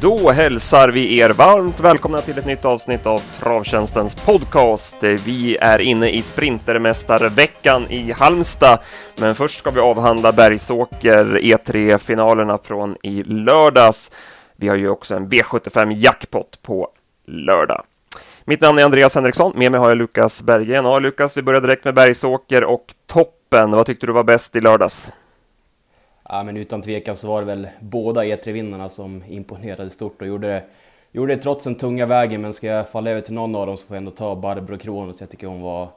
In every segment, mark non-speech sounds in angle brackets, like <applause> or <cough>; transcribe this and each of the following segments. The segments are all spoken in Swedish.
Då hälsar vi er varmt välkomna till ett nytt avsnitt av Travtjänstens podcast. Vi är inne i Sprintermästarveckan i Halmstad, men först ska vi avhandla Bergsåker E3-finalerna från i lördags. Vi har ju också en V75 jackpot på lördag. Mitt namn är Andreas Henriksson, med mig har jag Lukas Berggren. Ja, Lukas, vi börjar direkt med Bergsåker och toppen. Vad tyckte du var bäst i lördags? Ja, men utan tvekan så var det väl båda E3-vinnarna som imponerade stort och gjorde det, gjorde det trots den tunga vägen. Men ska jag falla över till någon av dem så får jag ändå ta Barbro Kronos. Jag tycker hon var,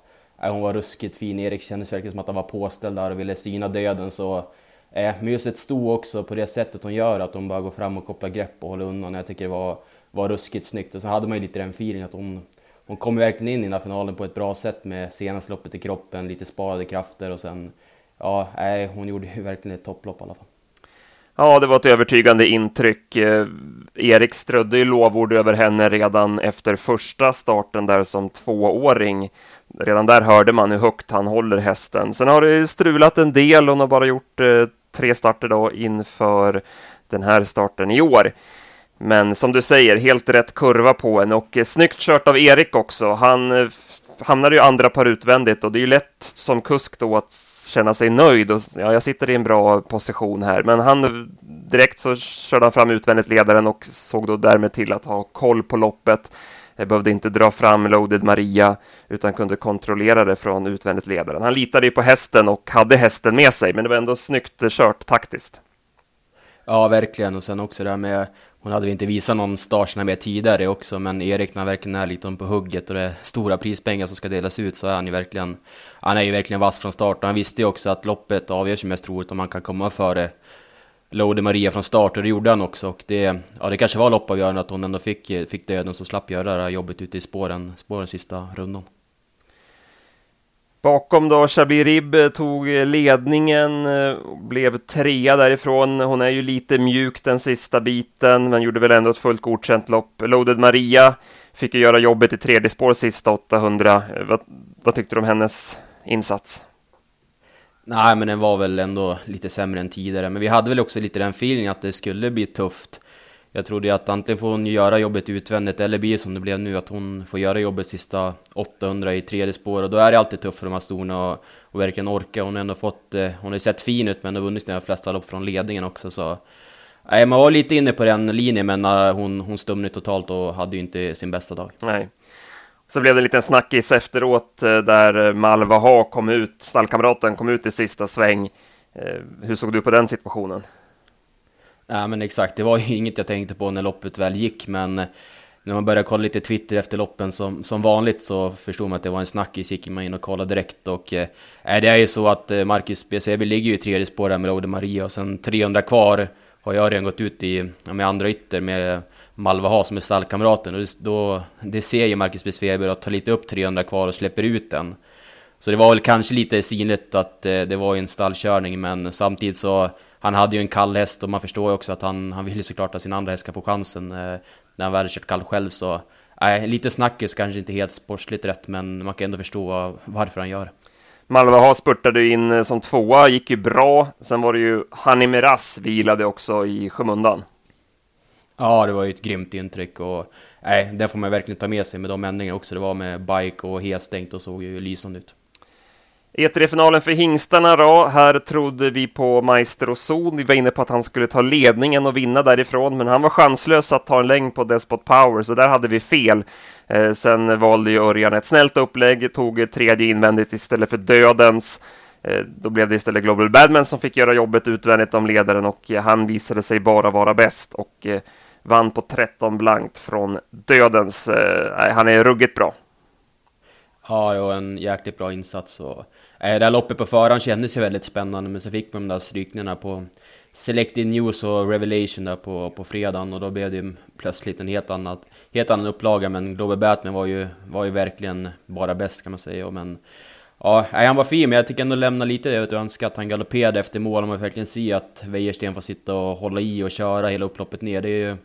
ja, hon var ruskigt fin. Erik kändes verkligen som att han var påställd där och ville syna döden. Så, eh, men just ett sto också på det sättet hon gör, att hon bara går fram och kopplar grepp och håller undan. Jag tycker det var, var ruskigt snyggt. Och sen hade man ju lite den feelingen att hon, hon kom verkligen in i den här finalen på ett bra sätt med senaste loppet i kroppen, lite sparade krafter och sen ja, nej, hon gjorde ju verkligen ett topplopp i alla fall. Ja, det var ett övertygande intryck. Eh, Erik strödde ju lovord över henne redan efter första starten där som tvååring. Redan där hörde man hur högt han håller hästen. Sen har det strulat en del. Hon har bara gjort eh, tre starter då inför den här starten i år. Men som du säger, helt rätt kurva på henne och eh, snyggt kört av Erik också. Han eh, hamnade ju andra par utvändigt och det är ju lätt som kusk då att känna sig nöjd och ja, jag sitter i en bra position här. Men han direkt så körde han fram utvändigt ledaren och såg då därmed till att ha koll på loppet. Jag behövde inte dra fram Loaded Maria utan kunde kontrollera det från utvändigt ledaren. Han litade ju på hästen och hade hästen med sig, men det var ändå snyggt kört taktiskt. Ja, verkligen. Och sen också det här med hon hade inte visat någon startsnabb med tidigare också, men Erik när han verkligen är lite på hugget och det är stora prispengar som ska delas ut så är han ju verkligen, han är ju verkligen vass från start. Och han visste ju också att loppet avgörs ju mest troligt om han kan komma före Lode Maria från start och det gjorde han också och det, ja, det kanske var loppavgörande att hon ändå fick, fick döden så slapp göra det här jobbet ute i spåren, spåren sista rundan. Bakom då Shabir Rib eh, tog eh, ledningen, eh, blev trea därifrån. Hon är ju lite mjuk den sista biten, men gjorde väl ändå ett fullt godkänt lopp. Loaded Maria fick ju göra jobbet i tredje spår sista 800. Vad, vad tyckte du om hennes insats? Nej, men den var väl ändå lite sämre än tidigare. Men vi hade väl också lite den feelingen att det skulle bli tufft. Jag trodde ju att antingen får hon göra jobbet utvändigt eller blir som det blev nu, att hon får göra jobbet sista 800 i tredje spår och då är det alltid tufft för de här storna och, och verkligen orka. Hon har ändå fått, eh, hon har ju sett fin ut men har vunnit sina flesta lopp från ledningen också så... Nej, man var lite inne på den linjen men uh, hon, hon stumnade totalt och hade ju inte sin bästa dag. Nej. Så blev det en liten snackis efteråt eh, där Malva Ha kom ut, stallkamraten kom ut i sista sväng. Eh, hur såg du på den situationen? Ja men exakt, det var ju <laughs> inget jag tänkte på när loppet väl gick men när man började kolla lite Twitter efter loppen som, som vanligt så förstod man att det var en snackis, gick man in och kollade direkt och eh, det är ju så att eh, Marcus BCB ligger ju i tredje spår där med Lode Maria och sen 300 kvar har jag redan gått ut i, med andra ytter med Malva Ha som är stallkamraten. Och det, då, det ser ju Marcus Besweber att ta lite upp 300 kvar och släpper ut den. Så det var väl kanske lite synligt att eh, det var en stallkörning men samtidigt så han hade ju en kall häst och man förstår ju också att han, han vill såklart att sin andra häst ska få chansen eh, när han väl kört kall själv så... Nej, lite snackis, kanske inte helt sportsligt rätt, men man kan ändå förstå varför han gör Malva har spurtade in eh, som tvåa, gick ju bra. Sen var det ju Hani Miraz vilade också i skymundan. Ja, det var ju ett grymt intryck och nej, det får man verkligen ta med sig med de ändringar också det var med bike och helstängt och såg ju lysande ut. E3-finalen för hingstarna då, här trodde vi på Maestro Zon. Vi var inne på att han skulle ta ledningen och vinna därifrån, men han var chanslös att ta en längd på Despot Power, så där hade vi fel. Eh, sen valde ju Örjan ett snällt upplägg, tog tredje invändigt istället för dödens. Eh, då blev det istället Global Badman som fick göra jobbet utvändigt om ledaren och eh, han visade sig bara vara bäst och eh, vann på 13 blankt från dödens. Eh, han är ruggigt bra. Ja, och en jäkligt bra insats. Och, eh, det här loppet på förhand kändes ju väldigt spännande, men så fick man de där strykningarna på Selected News och Revelation där på, på fredagen och då blev det plötsligt en helt, annat, helt annan upplaga. Men Global Batman var ju, var ju verkligen bara bäst kan man säga. Men, ja, han var fin, men jag tycker ändå lämna lite det att önska att han galopperade efter mål. Om man verkligen ser att Wäjersten får sitta och hålla i och köra hela upploppet ner. Det är ju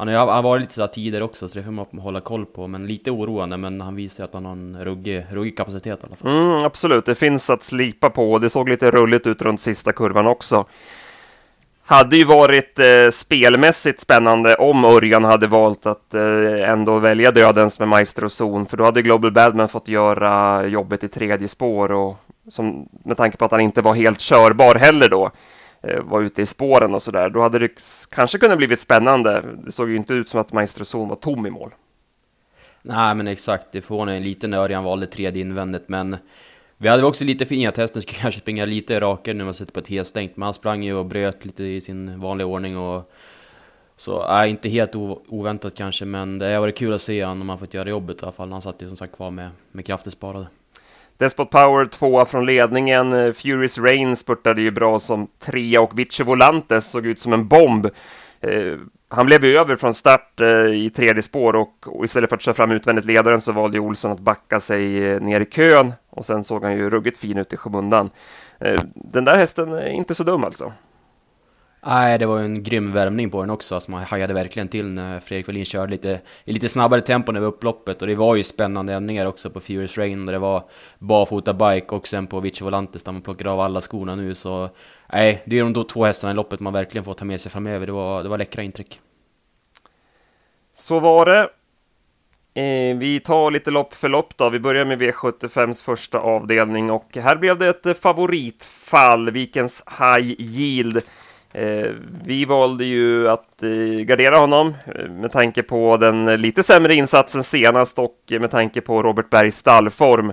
han har, varit lite sådär tider också, så det får man hålla koll på. Men lite oroande, men han visar att han har en ruggig, ruggig kapacitet i alla fall. Mm, absolut, det finns att slipa på och det såg lite rulligt ut runt sista kurvan också. hade ju varit eh, spelmässigt spännande om Örjan hade valt att eh, ändå välja dödens med Maestro Zon, för då hade Global Badman fått göra jobbet i tredje spår och som, med tanke på att han inte var helt körbar heller då, eh, Eh, var ute i spåren och sådär, då hade det kanske kunnat blivit spännande. Det såg ju inte ut som att Maestro Zon var tom i mål. Nej, men exakt. Det förvånar en lite när Örjan valde tredje invändet, men vi hade också lite fina att hästen skulle kanske springa lite rakare när man sitter på ett helstängt, men han sprang ju och bröt lite i sin vanliga ordning och så, nej, inte helt oväntat kanske, men det har varit kul att se honom om han fått göra jobbet i alla fall. Han satt ju som sagt kvar med, med krafter sparade. Despot Power tvåa från ledningen. Eh, Furious Rain spurtade ju bra som trea och Vice Volantes såg ut som en bomb. Eh, han blev ju över från start eh, i tredje spår och, och, istället för att köra fram utvändigt ledaren så valde Olsson att backa sig eh, ner i kön och sen såg han ju ruggigt fin ut i skymundan. Eh, den där hästen är inte så dum alltså. Nej, det var en grym värmning på den också. Alltså man hajade verkligen till när Fredrik Wallin körde lite, i lite snabbare tempo över upploppet. Och det var ju spännande ändringar också på Furious Rain där det var barfota bike och sen på Vici Volantes där man plockade av alla skorna nu. Så nej, det är de då två hästarna i loppet man verkligen får ta med sig framöver. Det var, det var läckra intryck. Så var det. Eh, vi tar lite lopp för lopp då. Vi börjar med V75s första avdelning och här blev det ett favoritfall, Vikens High Yield. Eh, vi valde ju att eh, gardera honom eh, med tanke på den lite sämre insatsen senast och med tanke på Robert Bergs stallform.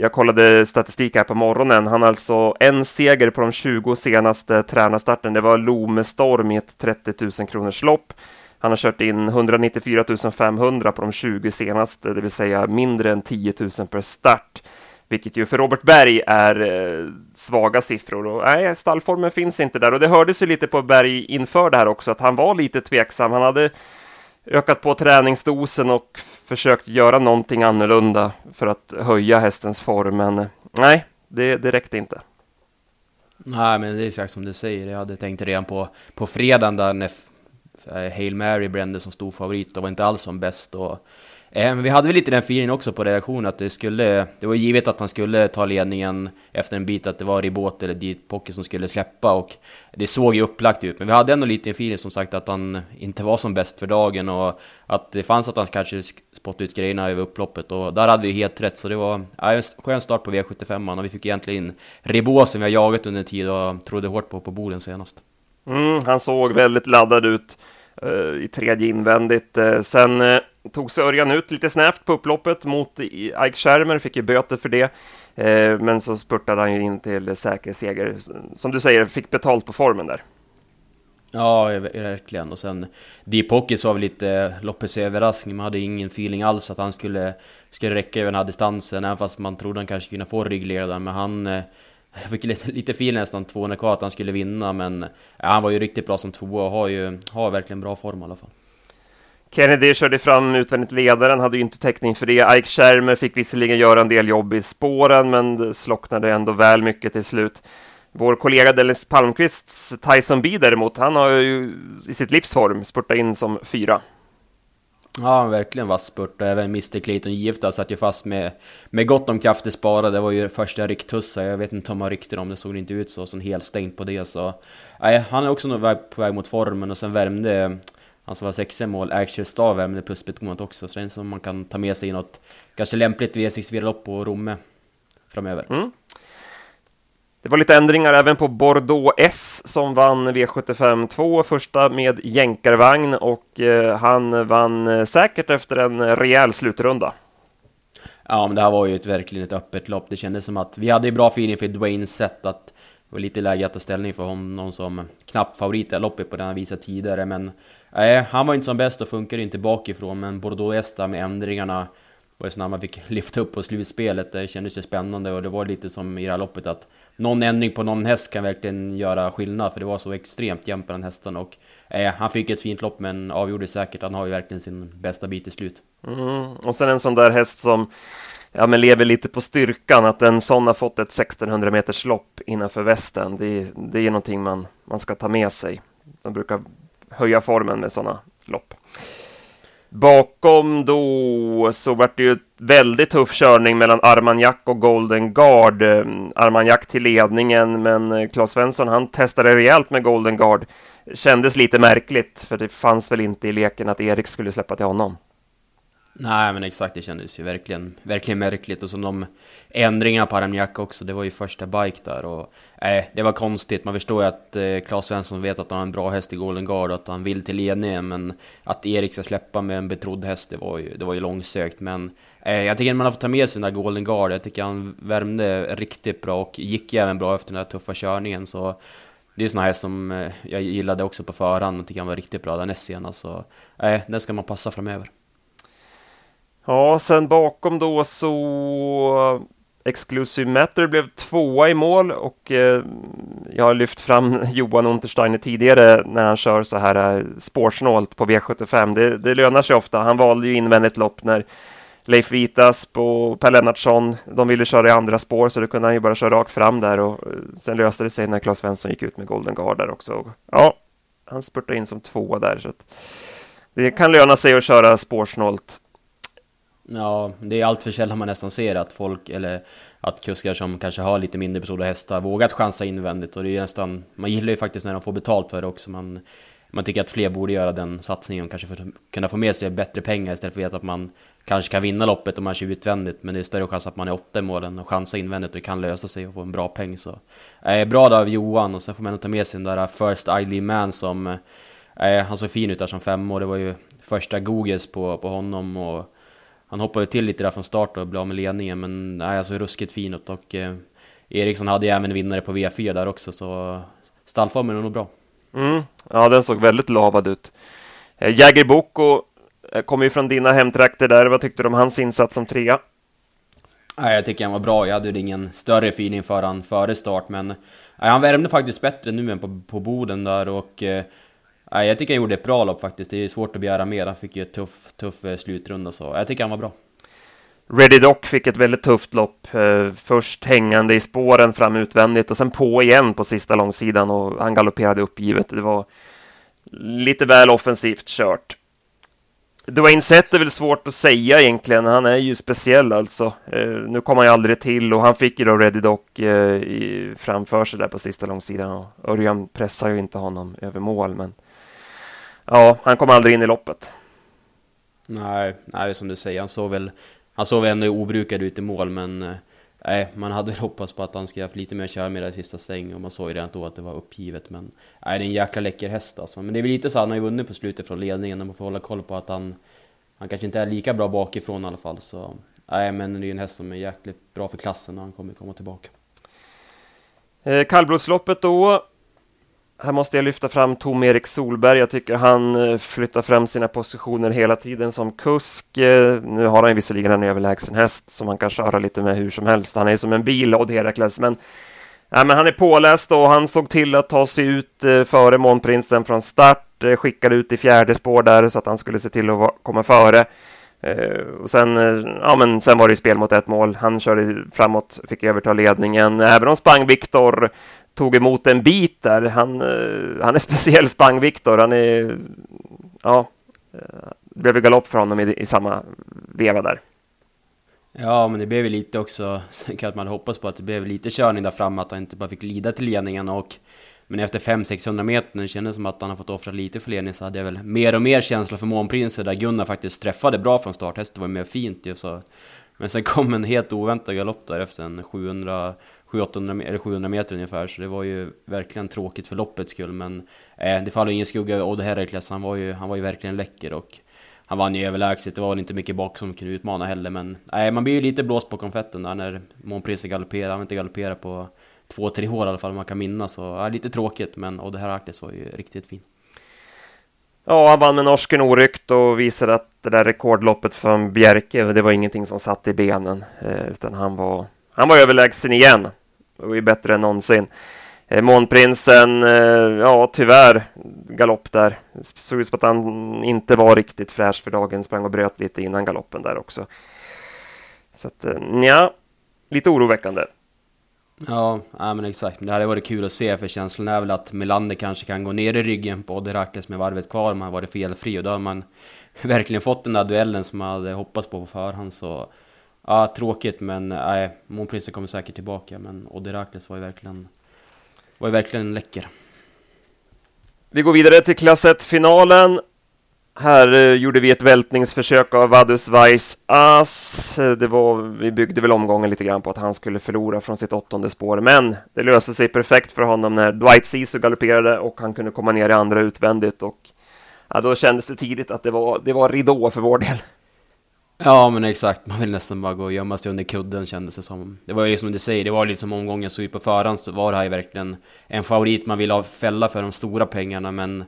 Jag kollade statistik här på morgonen. Han har alltså en seger på de 20 senaste tränarstarten. Det var Lomestorm i ett 30 000 kronors lopp. Han har kört in 194 500 på de 20 senaste, det vill säga mindre än 10 000 per start vilket ju för Robert Berg är eh, svaga siffror. Och, nej, stallformen finns inte där och det hördes ju lite på Berg inför det här också att han var lite tveksam. Han hade ökat på träningsdosen och försökt göra någonting annorlunda för att höja hästens form, men eh, nej, det, det räckte inte. Nej, men det är exakt som du säger. Jag hade tänkt redan på, på fredagen där när eh, Hail Mary brände som stor favorit. Det var inte alls som bäst. Och Eh, men vi hade väl lite den feelingen också på redaktionen att det skulle... Det var givet att han skulle ta ledningen efter en bit, att det var Ribot eller Deep Pocket som skulle släppa och det såg ju upplagt ut. Men vi hade ändå lite en feeling som sagt att han inte var som bäst för dagen och att det fanns att han kanske spottade ut grejerna över upploppet och där hade vi helt rätt. Så det var ja, en skön start på V75 och vi fick egentligen in Ribot som vi har jagat under en tid och trodde hårt på på Boden senast. Mm, han såg väldigt laddad ut Eh, i tredje invändigt. Eh, sen eh, tog sig Örjan ut lite snävt på upploppet mot Ike Schermer, fick ju böter för det. Men så spurtade han ju in till säker seger. Som du säger, fick betalt på formen där. Ja, verkligen. Och sen Deep Pockets var väl lite loppets överraskning. Man hade ingen feeling alls att han skulle, skulle räcka över den här distansen. Även fast man trodde han kanske kunde få ryggledaren. Men han jag fick lite, lite feeling nästan 200 kvar att han skulle vinna. Men ja, han var ju riktigt bra som tvåa och har ju har verkligen bra form i alla fall. Kennedy körde fram utvändigt ledaren, hade ju inte täckning för det. Ike Schermer fick visserligen göra en del jobb i spåren, men slocknade ändå väl mycket till slut. Vår kollega Dennis Palmqvists Tyson B däremot, han har ju i sitt livsform spurtat in som fyra. Ja, verkligen vass spurt och även Mr Clayton Gifta satt ju fast med, med gott om krafter sparade. Det var ju första rycktussa. jag vet inte om man ryckte dem, det såg inte ut så, som helt stängt på det så... Nej, han är också nog på väg mot formen och sen värmde han som var sexa mål, Actual Star värmde plusbetonat också, så det är en som man kan ta med sig i något kanske lämpligt V64-lopp på Romme framöver. Mm. Det var lite ändringar även på Bordeaux S som vann V75 2, första med jänkarvagn och eh, han vann eh, säkert efter en rejäl slutrunda. Ja, men det här var ju ett, verkligen ett öppet lopp. Det kändes som att vi hade bra feeling för Dwaynes sätt att det var lite läge att ta ställning för honom som knapp favorit i loppet på denna visa tidigare, men Nej, han var inte som bäst och funkade inte bakifrån, men Bordeaux Esta med ändringarna var ju så när man fick <laughs> lyfta upp på slutspelet. Det kändes ju spännande och det var lite som i det här loppet att någon ändring på någon häst kan verkligen göra skillnad, för det var så extremt jämnt på den hästen och eh, han fick ett fint lopp men avgjorde säkert. Han har ju verkligen sin bästa bit i slut. Mm. Och sen en sån där häst som ja, men lever lite på styrkan, att en sån har fått ett 1600 meters lopp innanför västen. Det, det är någonting man, man ska ta med sig. De brukar höja formen med sådana lopp. Bakom då så vart det ju väldigt tuff körning mellan Armagnac och Golden Guard. Eh, Armagnac till ledningen, men eh, Claes Svensson han testade rejält med Golden Guard. Kändes lite märkligt, för det fanns väl inte i leken att Erik skulle släppa till honom. Nej men exakt, det kändes ju verkligen, verkligen märkligt. Och som de ändringarna på Armagnac också, det var ju första bike där och nej, det var konstigt. Man förstår ju att eh, Claes Svensson vet att han har en bra häst i Golden Guard och att han vill till ledningen men att Erik ska släppa med en betrodd häst, det var ju, det var ju långsökt. Men eh, jag tycker att man har fått ta med sig den där Golden Guard, jag tycker han värmde riktigt bra och gick även bra efter den där tuffa körningen. Så det är såna här som eh, jag gillade också på förhand och tycker han var riktigt bra där näst senast. Så nej, den ska man passa framöver. Ja, sen bakom då så eh, Exclusive Matter blev tvåa i mål och eh, jag har lyft fram <laughs> Johan Untersteiner tidigare när han kör så här eh, spårsnålt på V75. Det, det lönar sig ofta. Han valde ju invändigt lopp när Leif Vitasp och Per Lennartsson, de ville köra i andra spår så då kunde han ju bara köra rakt fram där och eh, sen löste det sig när Claes Svensson gick ut med Golden Guard där också. Ja, han spurtade in som tvåa där så att det kan löna sig att köra spårsnålt Ja, det är allt för sällan man nästan ser att folk, eller att kuskar som kanske har lite mindre betrodda hästar vågat chansa invändigt. Och det är nästan, man gillar ju faktiskt när de får betalt för det också. Man, man tycker att fler borde göra den satsningen kanske för att kunna få med sig bättre pengar istället för att veta att man kanske kan vinna loppet om man kör utvändigt. Men det är större chans att man är åtta i målen och chansa invändigt och det kan lösa sig och få en bra peng. Så eh, Bra där av Johan. Och sen får man ta med sig den där eh, First Idly Man som eh, Han såg fin ut där som fem år, det var ju första Googles på, på honom och han hoppade till lite där från start och blev av med ledningen, men nej, alltså ruskigt finut och eh, Eriksson hade ju även vinnare på V4 där också, så stallformen är nog bra. Mm, ja, den såg väldigt lavad ut. Eh, Jäger Boko eh, kommer ju från dina hemtrakter där. Vad tyckte du om hans insats som trea? Nej, jag tycker han var bra. Jag hade ingen större feeling för han före start, men nej, han värmde faktiskt bättre nu än på, på Boden där och eh, Nej, jag tycker han gjorde ett bra lopp faktiskt. Det är svårt att begära mer. Han fick ju ett tuff, tuff eh, slutrunda så jag tycker han var bra. Ready Doc fick ett väldigt tufft lopp. Eh, först hängande i spåren fram utvändigt och sen på igen på sista långsidan och han galopperade uppgivet. Det var lite väl offensivt kört. Dwayne Sett är väl svårt att säga egentligen. Han är ju speciell alltså. Eh, nu kom han ju aldrig till och han fick ju då Ready Doc framför sig där på sista långsidan och Örjan pressar ju inte honom över mål men ja, han kom aldrig in i loppet. Nej, nej, det är som du säger, han såg väl, han såg väl ändå obrukad ut i mål, men eh, nej, man hade hoppats på att han skulle haft lite mer kör med i sista sväng och man såg ju redan då att det var uppgivet. Men nej, det är en jäkla läcker häst alltså. Men det är väl lite så att han har ju vunnit på slutet från ledningen och man får hålla koll på att han, han kanske inte är lika bra bakifrån i alla fall. Så nej, men det är ju en häst som är jäkligt bra för klassen och han kommer komma tillbaka. Eh, kallblodsloppet då, här måste jag lyfta fram Tom-Erik Solberg. Jag tycker han eh, flyttar fram sina positioner hela tiden som kusk. Eh, nu har han visserligen en överlägsen häst som han kan köra lite med hur som helst. Han är som en bil, Odd Herakles, men, ja, men han är påläst och han såg till att ta sig ut eh, före Månprinsen från start. Skickade ut i fjärde spår där så att han skulle se till att komma före. och sen, ja, men sen var det spel mot ett mål. Han körde framåt, fick överta ledningen. Även om sprang Viktor tog emot en bit där. Han, eh, han är <laughs> speciell Spang-Viktor. Han är... Ja, eh, det blev galopp för honom i, i samma veva där. Ja, men det blev lite också, <laughs> så att man hoppas på att det blev lite körning där framme, att han inte bara fick lida till ledningen och men efter 500-600 meter, det kändes som att han har fått offra lite för ledning, så hade jag väl mer och mer känsla för Månprinsen där Gunnar faktiskt träffade bra från start, hästen var mer fint ju så Men sen kom en helt oväntad galopp där efter en 700 700, eller 700 meter ungefär, så det var ju verkligen tråkigt för loppets skull. Men eh, det faller ingen skugga över Odd Herakles, han var, ju, han var ju verkligen läcker och han vann ju överlägset, det var väl inte mycket bak som kunde utmana heller, men nej, man blir ju lite blåst på konfetten där när Monprince galopperar, han har inte galopperat på två, tre år i alla fall man kan minnas, så ja, lite tråkigt, men Odd Herakles var ju riktigt fin. Ja, han vann med norsken oryckt och visade att det där rekordloppet från Bjerke, det var ingenting som satt i benen, eh, utan han var, han var överlägsen igen och är bättre än någonsin. Eh, Månprinsen, eh, ja tyvärr, galopp där. Det Såg ut som att han inte var riktigt fräsch för dagen, sprang och bröt lite innan galoppen där också. Så att, eh, ja, lite oroväckande. Ja, ja men exakt. Det hade varit kul att se för känslan är väl att Melander kanske kan gå ner i ryggen på Odderakles med varvet kvar om han varit felfri och då har man <laughs> verkligen fått den där duellen som man hade hoppats på på förhand så... Ja, tråkigt men nej, Månprinsen kommer säkert tillbaka men Odirakles var ju verkligen... Var ju verkligen läcker. Vi går vidare till klass 1-finalen. Här eh, gjorde vi ett vältningsförsök av Vadus Weiss As. Det var, vi byggde väl omgången lite grann på att han skulle förlora från sitt åttonde spår, men det löste sig perfekt för honom när Dwight Sisu galopperade och han kunde komma ner i andra utvändigt och ja, då kändes det tidigt att det var, det var ridå för vår del. Ja men exakt, man vill nästan bara gå och gömma sig under kudden kändes det som. Det var ju liksom, som du säger, det var lite som omgången såg ut på förhand så var det här ju verkligen en favorit man ville ha fälla för de stora pengarna men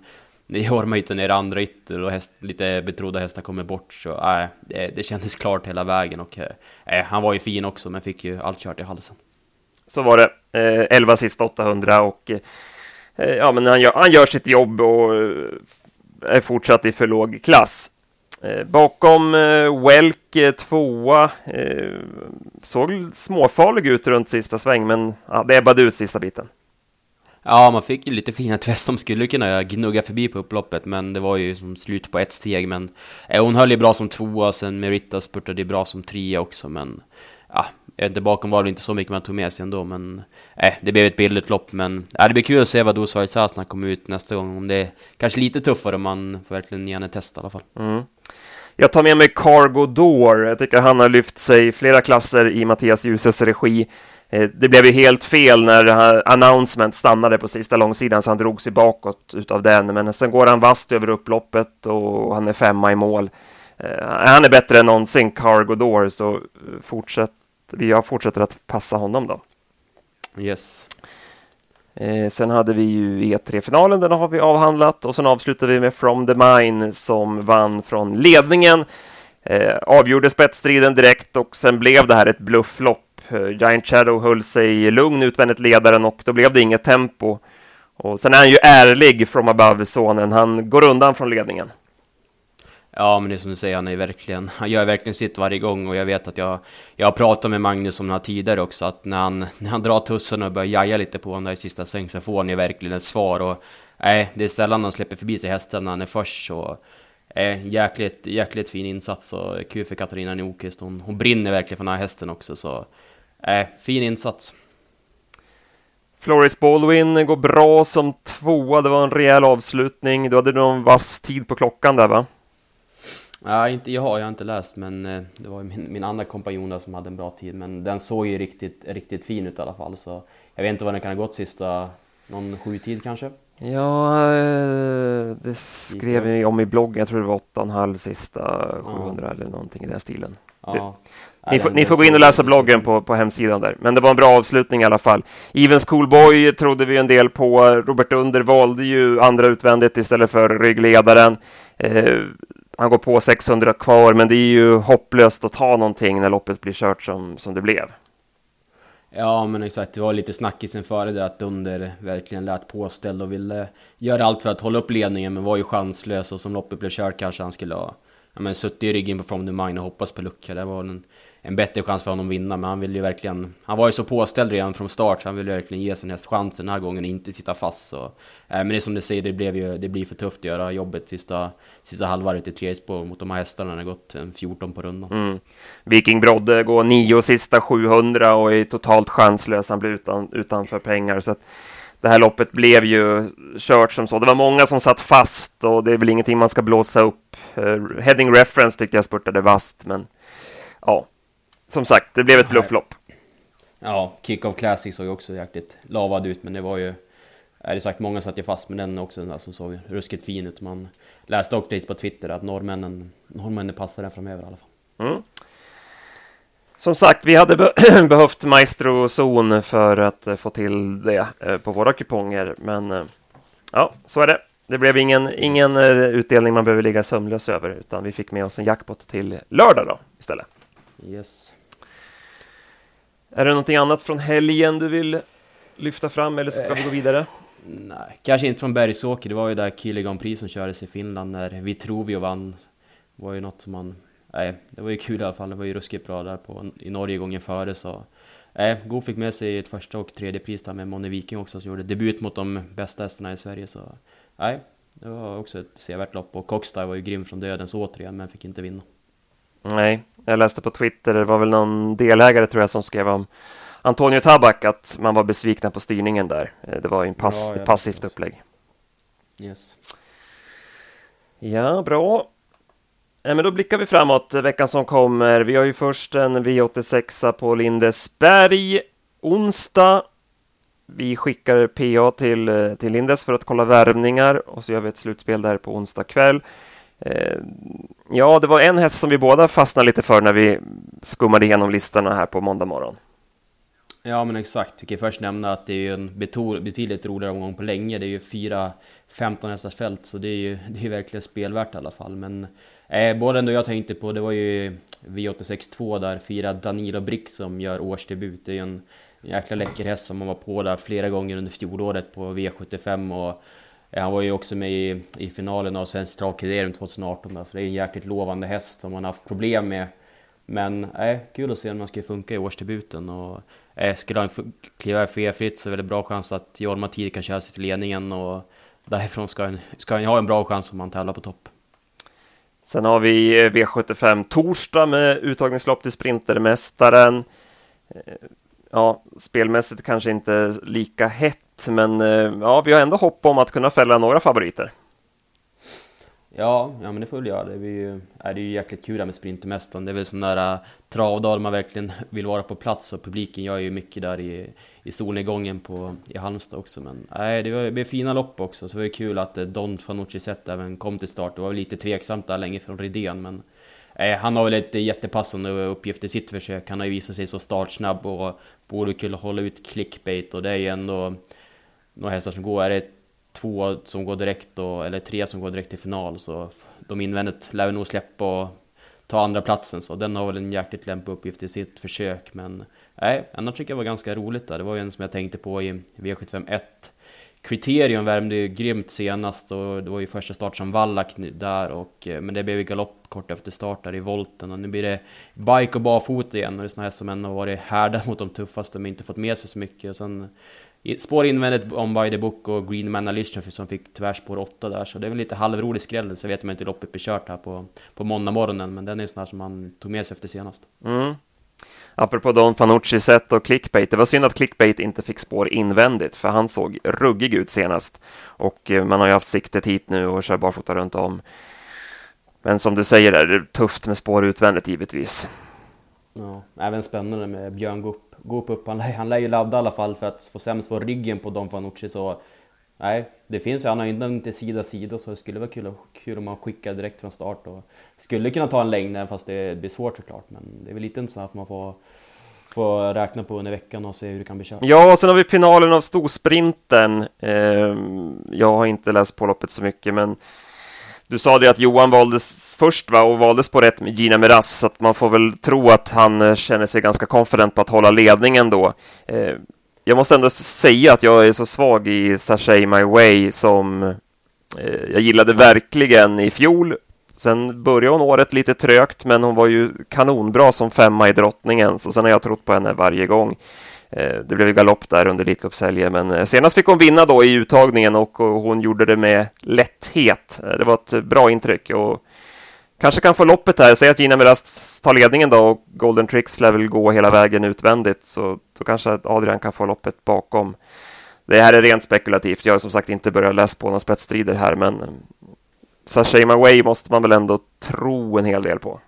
det gör man ju inte när andra ytter och häst, lite betrodda hästar kommer bort så nej, det, det kändes klart hela vägen och eh, äh, han var ju fin också men fick ju allt kört i halsen. Så var det, eh, 11 sista 800 och eh, ja men han gör, han gör sitt jobb och eh, är fortsatt i för låg klass. Eh, bakom eh, Welk eh, tvåa såg småfarlig ut runt sista sväng men ja, det ebbade ut sista biten. Ja, man fick ju lite fina tväst som skulle kunna gnugga förbi på upploppet, men det var ju som slut på ett steg. Men eh, hon höll ju bra som tvåa, sen Merita spurtade ju bra som trea också, men ja, jag vet inte, bakom var det inte så mycket man tog med sig ändå, men eh, det blev ett billigt lopp. Men eh, det blir kul att se vad Dosvaj Sasna kommer ut nästa gång, om det är kanske lite tuffare, om man får verkligen ge henne testa i alla fall. Mm. Jag tar med mig Cargo Door. Jag tycker han har lyft sig flera klasser i Mattias Ljuses regi. Eh, det blev ju helt fel när announcement stannade på sista långsidan så han drog sig bakåt utav den. Men sen går han vast över upploppet och han är femma i mål. Eh, han är bättre än någonsin, Cargo Door, så eh, fortsätt, jag fortsätter att passa honom då. Yes. Eh, sen hade vi ju E3-finalen, den har vi avhandlat och sen avslutade vi med From the Mine som vann från ledningen. Eh, avgjorde spetsstriden direkt och sen blev det här ett blufflopp. Eh, Giant Shadow höll sig lugn utvändigt ledaren och då blev det inget tempo. Och sen är han ju ärlig from above, sonen. Han går undan från ledningen. Ja, men det är som du säger, han är verkligen, han gör verkligen sitt varje gång och jag vet att jag, jag har pratat med Magnus om det här tidigare också, att när han, <laughs> när han drar tussen och börjar jaja lite på honom där i sista sväng så får han ju verkligen ett svar och nej, det är sällan han släpper förbi sig hästen när han är först så eh, jäkligt, jäkligt fin insats och kul för Katarina Nokvist, hon, hon brinner verkligen för den här hästen också så eh, fin insats. Floris Baldwin går bra som tvåa, det var en rejäl avslutning. Du hade någon vass tid på klockan där va? Ja, inte jag har jag inte läst, men eh, det var min, min andra kompanjon som hade en bra tid. Men den såg ju riktigt, riktigt fin ut i alla fall, så jag vet inte vad den kan ha gått sista, någon sju tid kanske? Ja, eh, det skrev vi om i bloggen, jag tror det var 8,5 sista 700 ja. eller någonting i den stilen. Ja. Det, ni, får, ni får gå in och läsa bloggen på, på hemsidan där, men det var en bra avslutning i alla fall. Even Schoolboy trodde vi en del på. Robert Under valde ju andra utvändigt istället för ryggledaren. Eh, han går på 600 kvar, men det är ju hopplöst att ta någonting när loppet blir kört som, som det blev. Ja, men exakt. Det var lite snackisen före det att Dunder verkligen lät påställd och ville göra allt för att hålla upp ledningen, men var ju chanslös och som loppet blev kört kanske han skulle ha ja, men suttit i ryggen på From the Mine och hoppats på lucka. Det var en en bättre chans för honom att vinna, men han vill ju verkligen... Han var ju så påställd redan från start, så han vill verkligen ge sin häst chansen den här gången och inte sitta fast. Så, äh, men det är som du säger, det, blev ju, det blir för tufft att göra jobbet sista, sista halvvarvet i tredje spår mot de här hästarna när det gått eh, en 14 på rundan. Mm. Viking Brodde går nio sista 700 och är totalt chanslös, han blir utan, utanför pengar. Så att det här loppet blev ju kört som så. Det var många som satt fast och det är väl ingenting man ska blåsa upp. Eh, heading reference tycker jag spurtade vast, men ja, som sagt, det blev ett blufflopp. Ja, Kick-Off Classic såg ju också jäkligt lavad ut, men det var ju... Är det sagt, många satt ju fast med den också, den där som såg ruskigt fin ut. Man läste också lite på Twitter att norrmännen, norrmännen passar den framöver i alla fall. Mm. Som sagt, vi hade be <clears throat> behövt Maestro Zon för att uh, få till det uh, på våra kuponger, men uh, ja, så är det. Det blev ingen, ingen utdelning man behöver ligga sömnlös över, utan vi fick med oss en jackpot till lördag då istället. Yes. Är det någonting annat från helgen du vill lyfta fram eller ska vi gå vidare? Nej, kanske inte från Bergsåker. Det var ju där Kiligan Prix som kördes i Finland när Vitrovio vann. Det var ju något som man... Nej, det var ju kul i alla fall. Det var ju ruskigt bra där på, i Norge gången före så... äh, Goop fick med sig ett första och tredje pris där med Monne Viking också, som gjorde debut mot de bästa hästarna i Sverige. Så nej, det var också ett sevärt lopp. Och Cockstar var ju grym från dödens återigen, men fick inte vinna. Nej, jag läste på Twitter, det var väl någon delägare tror jag som skrev om Antonio Tabak att man var besvikna på styrningen där. Eh, det var en pass, ja, ett passivt upplägg. Yes. Ja, bra. Men då blickar vi framåt veckan som kommer. Vi har ju först en V86 på Lindesberg onsdag. Vi skickar PA till, eh, till Lindes för att kolla värvningar och så gör vi ett slutspel där på onsdag kväll. Eh, ja, det var en häst som vi båda fastnade lite för när vi skummade igenom listorna här på måndag morgon. Ja men exakt, vi kan först nämna att det är en betydligt roligare omgång på länge. Det är ju fyra 15 hästars fält så det är ju det är verkligen spelvärt i alla fall. Men eh, både ändå jag tänkte på, det var ju V862 där, fyra Danilo Brick som gör årsdebut. Det är ju en jäkla läcker häst som man var på där flera gånger under fjolåret på V75 och Eh, han var ju också med i, i finalen av Svensk Travkriterium 2018 där, så det är en jäkligt lovande häst som man haft problem med. Men äh, kul att se om han ska funka i årsdebuten och äh, skulle han kliva fritt så är det bra chans att Jorma Tid kan köra sig till ledningen och därifrån ska han, ska han ha en bra chans om han tävlar på topp. Sen har vi V75 torsdag med uttagningslopp till Sprintermästaren. Ja, spelmässigt kanske inte lika hett, men eh, ja, vi har ändå hopp om att kunna fälla några favoriter. Ja, ja men det får väl göra. Det är ju, är det ju jäkligt kul där med Sprintermästaren. Det är väl sån där eh, travdag man verkligen <laughs> vill vara på plats och publiken gör ju mycket där i, i solnedgången på, i Halmstad också. Men nej, det, var, det blev fina lopp också, så det var ju kul att eh, Don Fanucci sett även kom till start. Det var lite tveksamt där länge från Rydén, men Eh, han har väl ett jättepassande uppgift i sitt försök. Han har ju visat sig så startsnabb och borde kunna hålla ut clickbait och det är ju ändå några hästar som går. Är det två som går direkt då, eller tre som går direkt till final så de invändigt lär vi nog släppa och ta andra platsen så den har väl en jäkligt lämplig uppgift i sitt försök men nej, annars tycker jag var ganska roligt där. Det var ju en som jag tänkte på i V751 Kriterium värmde ju grymt senast och det var ju första start som Wallach där och eh, men det blev ju galopp kort efter start där i volten och nu blir det bike och barfota igen och det är såna här som ändå varit härda mot de tuffaste men inte fått med sig så mycket och sen Spår invändigt om by the book och Green Man Alicia som fick tvärspår 8 där, så det är väl lite halvrolig skräll, så vet man inte loppet blir kört här på, på måndag morgonen, men den är en sån här som man tog med sig efter senast. Mm. Apropå Don Fanucci-sätt och clickbait, det var synd att clickbait inte fick spår invändigt, för han såg ruggig ut senast. Och eh, man har ju haft siktet hit nu och kör barfota runt om. Men som du säger, är det tufft med spår utvändigt givetvis. Ja, även spännande med Björn Goop Goop upp. Han, han lär ju ladda i alla fall för att få sämst på ryggen på Don Fanucci så Nej, det finns ju, han har inte sida sida så det skulle vara kul, kul om man skickar direkt från start och skulle kunna ta en längd fast det blir svårt såklart men det är väl lite en sån här man får få räkna på under veckan och se hur det kan bli kört. Ja, och sen har vi finalen av storsprinten. Eh, jag har inte läst på loppet så mycket, men du sa det att Johan valdes först va, och valdes på rätt med Gina Miraz, så att man får väl tro att han eh, känner sig ganska confident på att hålla ledningen då. Ehm, jag måste ändå säga att jag är så svag i Sashay My Way som eh, jag gillade verkligen i fjol. Sen började hon året lite trögt, men hon var ju kanonbra som femma i drottningen, så sen har jag trott på henne varje gång. Eh, det blev ju galopp där under Elitloppshelgen, men eh, senast fick hon vinna då i uttagningen och hon gjorde det med lätthet. Eh, det var ett bra intryck och kanske kan få loppet här. Säg att Gina Miraz tar ledningen då och Golden Tricks lär väl gå hela vägen utvändigt, så då kanske Adrian kan få loppet bakom. Det här är rent spekulativt. Jag har som sagt inte börjat läsa på några spetsstrider här, men eh, Sashay Way måste man väl ändå tro en hel del på.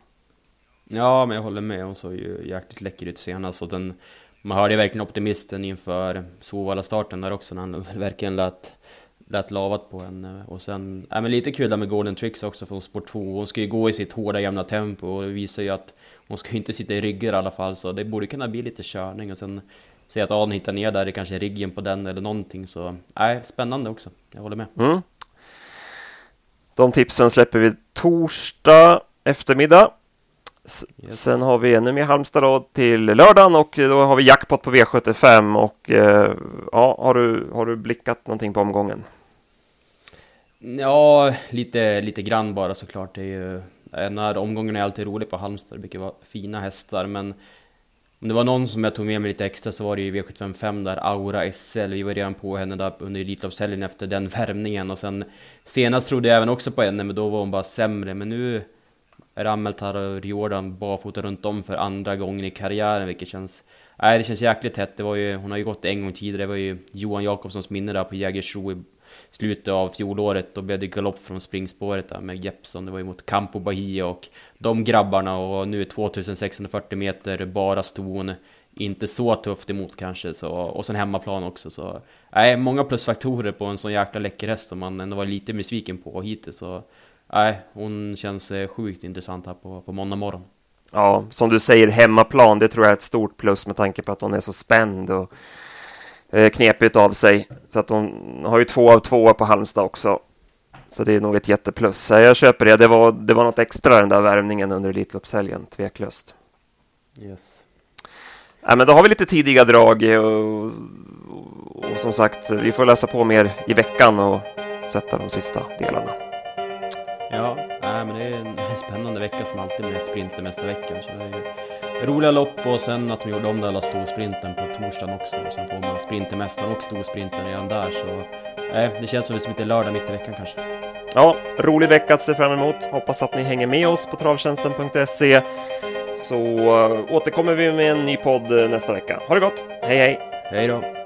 Ja, men jag håller med. Hon såg ju jäkligt läcker ut senast och den man hörde verkligen optimisten inför Sovalla-starten där också när han verkligen lät, lät lavat på en. Och sen, ja men lite kul där med Golden Tricks också från Sport 2. Hon ska ju gå i sitt hårda jämna tempo och det visar ju att hon ska inte sitta i ryggar i alla fall så det borde kunna bli lite körning och sen se att Aden hittar ner där, det kanske är riggen på den eller någonting så nej, spännande också. Jag håller med. Mm. De tipsen släpper vi torsdag eftermiddag. Yes. Sen har vi ännu mer Halmstad då till lördagen och då har vi jackpot på V75 och eh, ja, har du, har du blickat någonting på omgången? Ja, lite, lite grann bara såklart. Det är ju, när omgången är alltid rolig på Halmstad, det brukar vara fina hästar men om det var någon som jag tog med mig lite extra så var det ju V755 där, Aura SL. Vi var redan på henne där under Elitloppshelgen efter den värmningen och sen senast trodde jag även också på henne, men då var hon bara sämre. Men nu är Ameltar och Jordan barfota runt om för andra gången i karriären, vilket känns... Nej, det känns jäkligt tätt. Det var ju, hon har ju gått en gång tidigare, det var ju Johan Jakobssons minne där på Jägersro slutet av fjolåret. Då blev det galopp från springspåret där med Jeppson. Det var ju mot Campo Bahia och de grabbarna och nu 2640 meter, bara ston. Inte så tufft emot kanske, så, och sen hemmaplan också. Så, nej, många plusfaktorer på en sån jäkla läcker häst som man ändå var lite besviken på hittills. Så, nej, hon känns eh, sjukt intressant här på, på måndag morgon. Ja, som du säger, hemmaplan, det tror jag är ett stort plus med tanke på att hon är så spänd och knepigt av sig. Så att hon har ju två av två på Halmstad också. Så det är nog ett jätteplus. Jag köper det. Det var, det var något extra den där värvningen under Elitloppshelgen, tveklöst. Yes. Ja, men då har vi lite tidiga drag och, och som sagt, vi får läsa på mer i veckan och sätta de sista delarna. Ja, nej, men det är en spännande vecka som alltid med Sprintermästarveckan. Så det är roliga lopp och sen att de gjorde om den alla storsprinten på torsdagen också. Och sen får man Sprintermästaren och storsprinten redan där. Så nej, det känns som lite lördag mitt i veckan kanske. Ja, rolig vecka att se fram emot. Hoppas att ni hänger med oss på travtjänsten.se. Så återkommer vi med en ny podd nästa vecka. Ha det gott! Hej hej! Hej då!